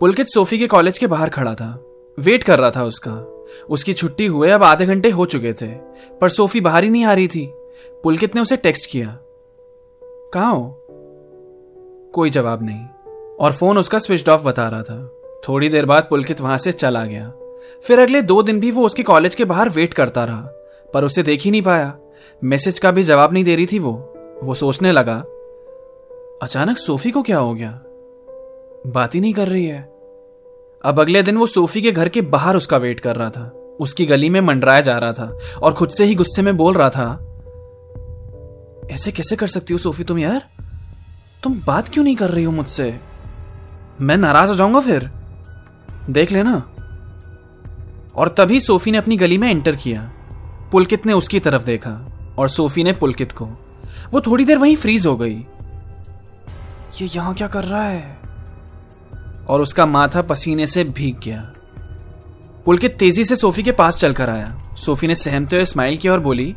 पुलकित Sophie के college के बाहर खड़ा था। वेट कर रहा था उसका। उसकी छुट्टी हुए अब आधे घंटे हो चुके थे, पर सोफी बाहर ही नहीं आ रही थी। पुलकित ने उसे टेक्स्ट किया। कहा हो? कोई जवाब नहीं, और फ़ोन उसका स्विच ऑफ़ बता रहा था। थोड़ी देर बाद पुलकित वहाँ से चला गया। फिर अगले दो दिन भी वो उसके कॉलेज के बाहर वेट करता रहा, पर उसे देख ही नहीं पाया। मैसेज का भी जवाब नहीं दे रही थी वो। वो सोचने लगा, अचानक सोफी को क्या हो गया? बात ही नहीं कर रही है। अब अगले दिन वो सोफी के घर के बाहर उसका वेट कर रहा था। उसकी गली में मंडराया जा रहा था और खुद से ही गुस्से में बोल रहा था, ऐसे कैसे कर सकती हो सोफी तुम यार? तुम बात क्यों नहीं कर रही हो मुझसे? मैं नाराज़ हो जाऊँगा फिर। देख लेना। और तभी सोफी ने अपनी गली में एंटर किया। पुलकित ने उसकी तरफ़ देखा और सोफी ने पुलकित को। वो थोड़ी देर वहीं फ्रीज हो गई। ये यहाँ क्या कर रहा है? और उसका माथा पसीने से भीग गया। पुलकित तेज़ी से सोफी के पास चलकर आया। सोफी ने सहमते हुए स्माइल किया और बोली,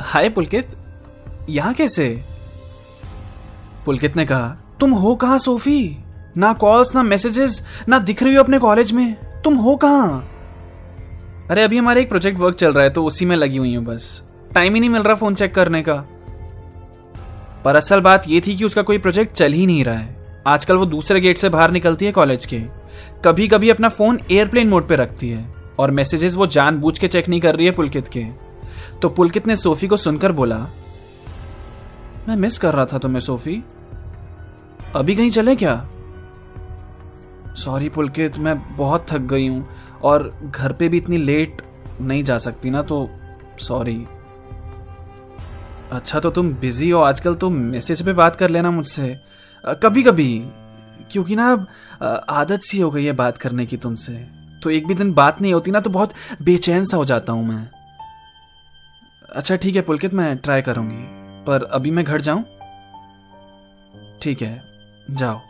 हाय पुलकित, यहाँ कैसे? पुलकित ने कहा, तुम हो कहा सोफी? ना कॉल्स, ना मैसेजेस, ना दिख रही हो अपने कॉलेज में। तुम हो कहा? अरे, अभी हमारे एक प्रोजेक्ट वर्क चल रहा है तो उसी में लगी हुई हूँ बस। टाइम ही नहीं मिल रहा फ़ोन चेक करने का। पर असल बात यह थी कि उसका कोई प्रोजेक्ट चल ही नहीं रहा है। आजकल वो दूसरे गेट से बाहर निकलती है कॉलेज के। कभी कभी अपना फ़ोन एयरप्लेन मोड पे रखती है और मैसेजेस वो जानबूझ के चेक नहीं कर रही है पुलकित के। तो पुलकित ने सोफी को सुनकर बोला, मैं मिस कर रहा था तुम्हें सोफी। अभी कहीं चले क्या? सॉरी पुलकित, मैं बहुत थक गई हूँ और घर पे भी इतनी लेट नहीं जा सकती ना तो सॉरी अच्छा तो तुम बिज़ी हो आजकल तो मैसेज पे बात कर लेना मुझसे। कभी कभी क्योंकि ना आदत सी हो गई है बात करने की तुमसे। तो एक भी दिन बात नहीं होती ना तो बहुत बेचैन सा हो जाता हूँ मैं। अच्छा ठीक है, पुलकित, मैं ट्राई करूँगी। पर अभी मैं घर जाऊँ? ठीक है, जाओ।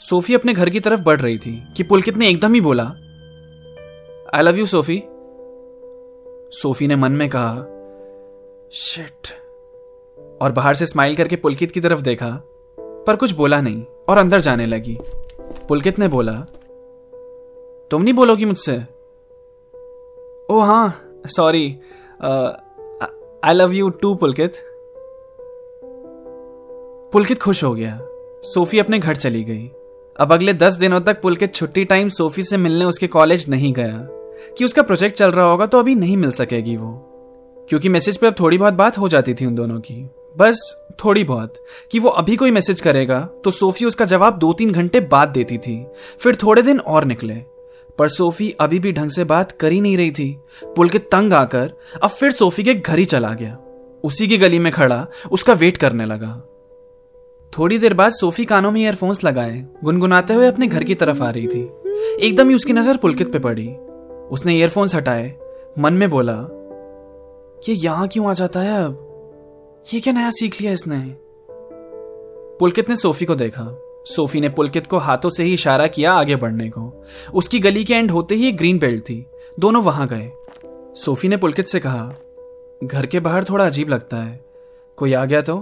सोफी अपने घर की तरफ़ बढ़ रही थी, कि पुलकित ने एकदम ही बोला I love you Sophie. Sophie ने मन में कहा शिट और बाहर से स्माइल करके पुलकित की तरफ़ देखा पर कुछ बोला नहीं और अंदर जाने लगी। पुलकित ने बोला, तुम नहीं बोलोगी मुझसे? ओ हाँ sorry I love you too Pulkit. Pulkit खुश हो गया। सोफी अपने घर चली गई। अब अगले दस दिनों तक पुलकित छुट्टी टाइम सोफी से मिलने उसके कॉलेज नहीं गया। कि उसका प्रोजेक्ट चल रहा होगा तो अभी नहीं मिल सकेगी वो। क्योंकि मैसेज पे अब थोड़ी बहुत बात हो जाती थी उन दोनों की। बस थोड़ी बहुत, कि वो अभी कोई मैसेज करेगा तो सोफी उसका जवाब दो तीन घंटे बाद देती थी, फिर थोड़े दिन और निकले। पर सोफी अभी भी ढंग से बात कर ही नहीं रही थी। पुलकित तंग आकर, अब फिर सोफी के घर ही चला गया। उसी की गली में खड़ा, उसका वेट करने लगा। थोड़ी देर बाद सोफी कानों में ईयरफोन्स लगाए, गुनगुनाते हुए अपने घर की तरफ़ आ रही थी। एकदम ही उसकी नज़र पुलकित पे पड़ी। उसने ईयरफोन्स हटाए, मन में बोला, ये यहाँ क्यों आ जाता है अब? ये क्या नया सीख लिया इसने? पुलकित ने सोफी को देखा। सोफी ने पुलकित को हाथों से ही इशारा किया आगे बढ़ने को। उसकी गली के एंड होते ही एक ग्रीन बेल्ट थी। दोनों वहाँ गए। सोफी ने पुलकित से कहा, घर के बाहर थोड़ा अजीब लगता है। कोई आ गया तो?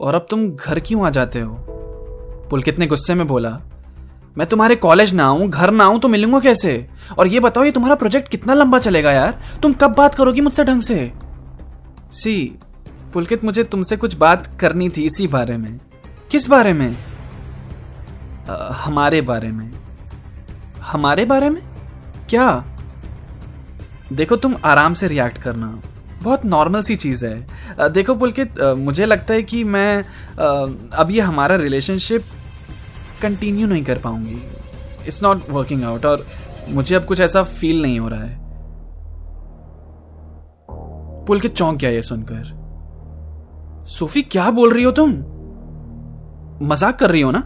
और अब तुम घर क्यों आ जाते हो? पुलकित ने गुस्से में बोला, मैं तुम्हारे कॉलेज ना आऊँ, घर ना आऊँ तो मिलूँगा कैसे? और ये बताओ, ये तुम्हारा प्रोजेक्ट कितना लंबा चलेगा यार? तुम कब बात करोगी मुझसे ढंग से? सी पुलकित मुझे तुमसे कुछ बात करनी थी इसी बारे में। किस बारे में? आ, हमारे बारे में। हमारे बारे में? क्या? देखो तुम आराम से रिएक्ट करना। बहुत नॉर्मल सी चीज़ है। देखो पुलकित मुझे लगता है कि मैं अब ये हमारा रिलेशनशिप कंटिन्यू नहीं कर पाऊँगी। इट्स नॉट वर्किंग आउट और मुझे अब कुछ ऐसा फील नहीं हो रहा है। पुलकित चौंक गया ये सुनकर। सोफी, क्या बोल रही हो तुम? मज़ाक कर रही हो ना?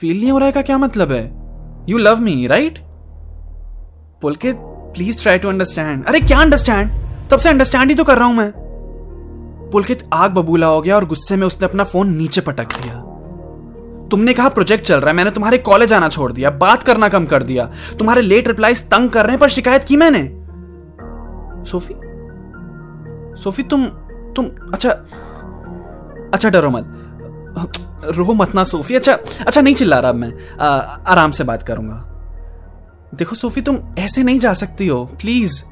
फील नहीं हो रहा है का क्या मतलब है? You love me right Pulkit please try to understand अरे, क्या अंडरस्टैंड तब से अंडरस्टैंड ही तो कर रहा हूँ मैं। पुलकित आग बबूला हो गया और गुस्से में उसने अपना फ़ोन नीचे पटक दिया। तुमने कहा प्रोजेक्ट चल रहा है। मैंने तुम्हारे कॉलेज आना छोड़ दिया। बात करना कम कर दिया। तुम्हारे लेट रिप्लाईज तंग कर रहे हैं, पर शिकायत की मैंने? सोफी? सोफी, तुम तुम अच्छा अच्छा डरो मत। रो मत ना सोफी। अच्छा अच्छा नहीं चिल्ला रहा मैं। आ, आराम से बात करूँगा। देखो सोफी तुम ऐसे नहीं जा सकती हो। प्लीज़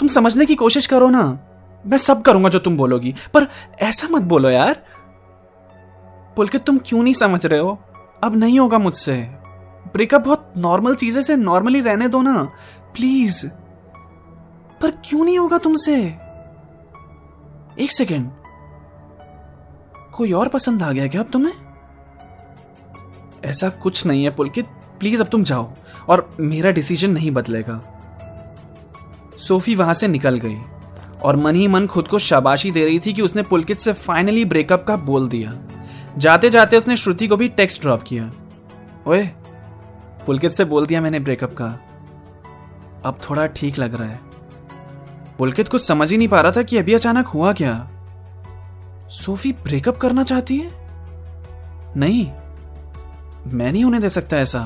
तुम समझने की कोशिश करो ना। मैं सब करूँगा जो तुम बोलोगी। पर ऐसा मत बोलो यार। पुलकित तुम क्यों नहीं समझ रहे हो? अब नहीं होगा मुझसे। ब्रेकअप बहुत नॉर्मल चीज़ें से नॉर्मली रहने दो ना। प्लीज़। पर क्यों नहीं होगा तुमसे? एक सेकेंड। कोई और पसंद आ गया क्या अब तुम्हें? ऐसा कुछ नहीं है पुलकित। प्लीज़ अब तुम जाओ और मेरा डिसीज़न नहीं बदलेगा। सोफी वहाँ से निकल गई और मन ही मन खुद को शाबाशी दे रही थी कि उसने पुलकित से फाइनली ब्रेकअप का बोल दिया। जाते जाते उसने श्रुति को भी टेक्स्ट ड्रॉप किया। ओए, पुलकित से बोल दिया मैंने ब्रेकअप का। अब थोड़ा ठीक लग रहा है। पुलकित कुछ समझ ही नहीं पा रहा था कि अभी अचानक हुआ क्या। सोफी ब्रेकअप करना चाहती है? नहीं। मैं नहीं होने दे सकता ऐसा।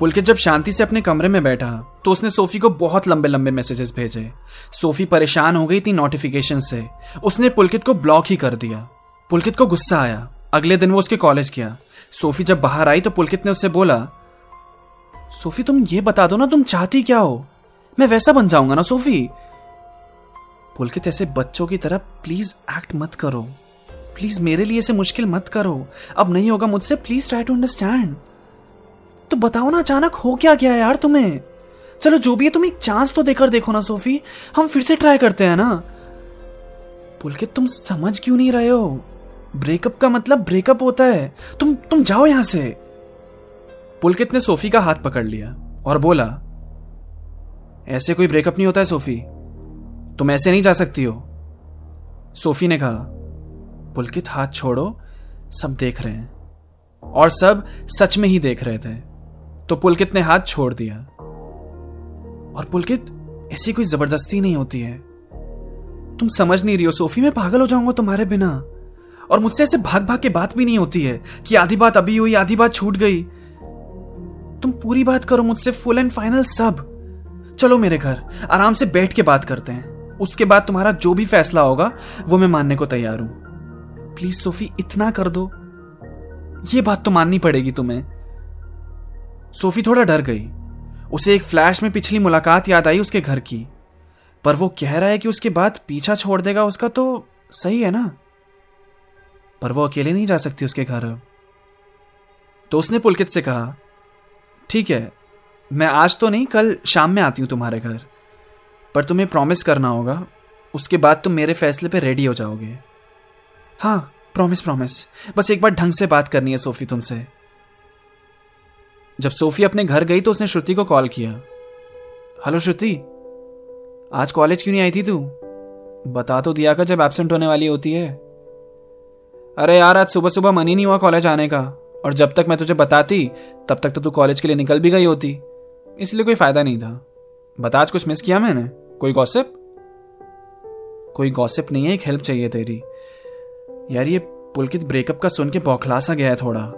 पुलकित जब शांति से अपने कमरे में बैठा तो उसने सोफी को बहुत लंबे लंबे मैसेजेस भेजे। सोफी परेशान हो गई थी नोटिफिकेशन से। उसने पुलकित को ब्लॉक ही कर दिया। पुलकित को गुस्सा आया। अगले दिन वो उसके कॉलेज गया। सोफी जब बाहर आई तो पुलकित ने उससे बोला, सोफी, तुम ये बता दो ना, तुम चाहती क्या हो? मैं वैसा बन जाऊँगा ना, सोफी। पुलकित ऐसे बच्चों की तरह प्लीज़ एक्ट मत करो। प्लीज़ मेरे लिए इसे मुश्किल मत करो। अब नहीं होगा मुझसे प्लीज़ ट्राई टू अंडरस्टैंड तो बताओ ना, अचानक हो क्या गया यार तुम्हें? चलो, जो भी है, तुम एक चांस तो देकर देखो ना, सोफी। हम फिर से ट्राई करते हैं ना। पुलकित तुम समझ क्यों नहीं रहे हो? ब्रेकअप का मतलब ब्रेकअप होता है। तुम तुम जाओ यहाँ से। पुलकित ने सोफी का हाथ पकड़ लिया और बोला ऐसे कोई ब्रेकअप नहीं होता है, सोफी। तुम ऐसे नहीं जा सकती हो। सोफी ने कहा, पुलकित, हाथ छोड़ो, सब देख रहे हैं। और सब सच में ही देख रहे थे। तो पुलकित ने हाथ छोड़ दिया। और पुलकित, ऐसी कोई ज़बरदस्ती नहीं होती है। तुम समझ नहीं रही हो, सोफी, मैं पागल हो जाऊँगा तुम्हारे बिना। और मुझसे ऐसे भाग भाग के बात भी नहीं होती है कि आधी बात अभी हुई, आधी बात छूट गई। तुम पूरी बात करो मुझसे, फुल एंड फाइनल सब। चलो मेरे घर, आराम से बैठ के बात करते हैं। उसके बाद तुम्हारा जो भी फैसला होगा, वो मैं मानने को तैयार हूँ। प्लीज़ सोफी इतना कर दो। ये बात तो माननी पड़ेगी तुम्हें। सोफी थोड़ा डर गई। उसे एक फ्लैश में पिछली मुलाकात याद आई उसके घर की। पर वो कह रहा है कि उसके बाद पीछा छोड़ देगा उसका तो सही है ना? पर वो अकेले नहीं जा सकती उसके घर। तो उसने पुलकित से कहा, ठीक है मैं आज तो नहीं, कल शाम में आती हूँ तुम्हारे घर। पर तुम्हें प्रॉमिस करना होगा, उसके बाद तुम मेरे फैसले पे रेडी हो जाओगे। हाँ प्रॉमिस प्रॉमिस बस एक बार ढंग से बात करनी है सोफी तुमसे। जब सोफी अपने घर गई तो उसने श्रुति को कॉल किया। हेलो श्रुति। आज कॉलेज क्यों नहीं आई थी तू? बता तो दिया कर जब एबसेंट होने वाली होती है। अरे यार, आज सुबह सुबह मन ही नहीं हुआ कॉलेज आने का। और जब तक मैं तुझे बताती, तब तक तो तू कॉलेज के लिए निकल भी गई होती। इसलिए कोई फ़ायदा नहीं था। बता, आज कुछ मिस किया मैंने? कोई गॉसिप कोई गॉसिप नहीं है, एक हेल्प चाहिए तेरी। यार, ये पुलकित ब्रेकअप का सुन के बौखला सा गया है थोड़ा।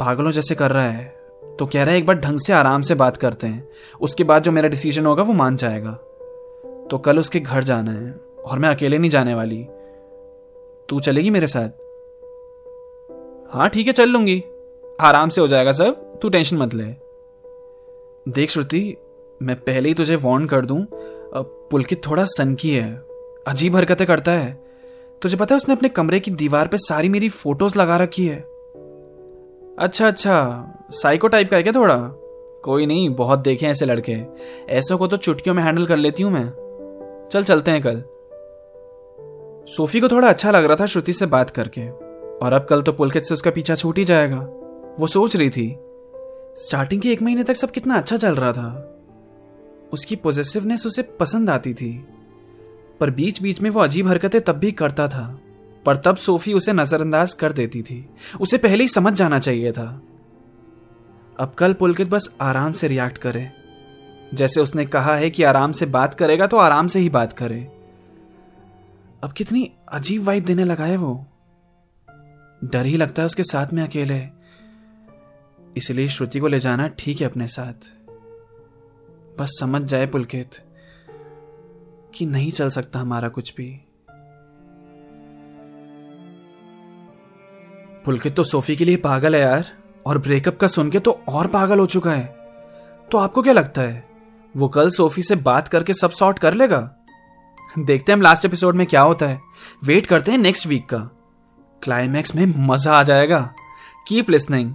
पागलों जैसे कर रहा है। तो कह रहा है, एक बार ढंग से आराम से बात करते हैं। उसके बाद जो मेरा डिसीज़न होगा, वो मान जाएगा। तो कल उसके घर जाना है, और मैं अकेले नहीं जाने वाली। तू चलेगी मेरे साथ? हाँ ठीक है, चल लूँगी। आराम से हो जाएगा सब, तू टेंशन मत ले। देख श्रुति, मैं पहले ही तुझे वार्न कर दूँ पुलकित थोड़ा सनकी है, अजीब हरकतें करता है। तुझे पता है उसने अपने कमरे की दीवार पे सारी मेरी फ़ोटोज़ लगा रखी है। अच्छा अच्छा साइको टाइप का है क्या थोड़ा? कोई नहीं, बहुत देखे ऐसे लड़के। ऐसों को तो चुटकियों में हैंडल कर लेती हूँ मैं। चल, चलते हैं कल। सोफी को थोड़ा अच्छा लग रहा था श्रुति से बात करके, और अब कल तो पुलकित से उसका पीछा छूट ही जाएगा। वो सोच रही थी स्टार्टिंग के एक महीने तक सब कितना अच्छा चल रहा था। उसकी पॉजिटिवनेस उसे पसंद आती थी। पर बीच बीच में वो अजीब हरकतें तब भी करता था, पर तब सोफी उसे नजरअंदाज कर देती थी। उसे पहले ही समझ जाना चाहिए था। अब कल पुलकित बस आराम से रिएक्ट करे। जैसे उसने कहा है कि आराम से बात करेगा तो आराम से ही बात करे। अब कितनी अजीब वाइब देने लगा है वो। डर ही लगता है उसके साथ में अकेले। इसलिए श्रुति को ले जाना ठीक है अपने साथ। बस समझ जाए पुलकित कि नहीं चल सकता हमारा कुछ भी। पुलकित तो सोफी के लिए पागल है यार, और ब्रेकअप का सुन के तो और पागल हो चुका है। तो आपको क्या लगता है, वो कल सोफी से बात करके सब सॉर्ट कर लेगा? देखते हैं हम लास्ट एपिसोड में क्या होता है। वेट करते हैं नेक्स्ट वीक का। क्लाइमैक्स में मज़ा आ जाएगा। Keep listening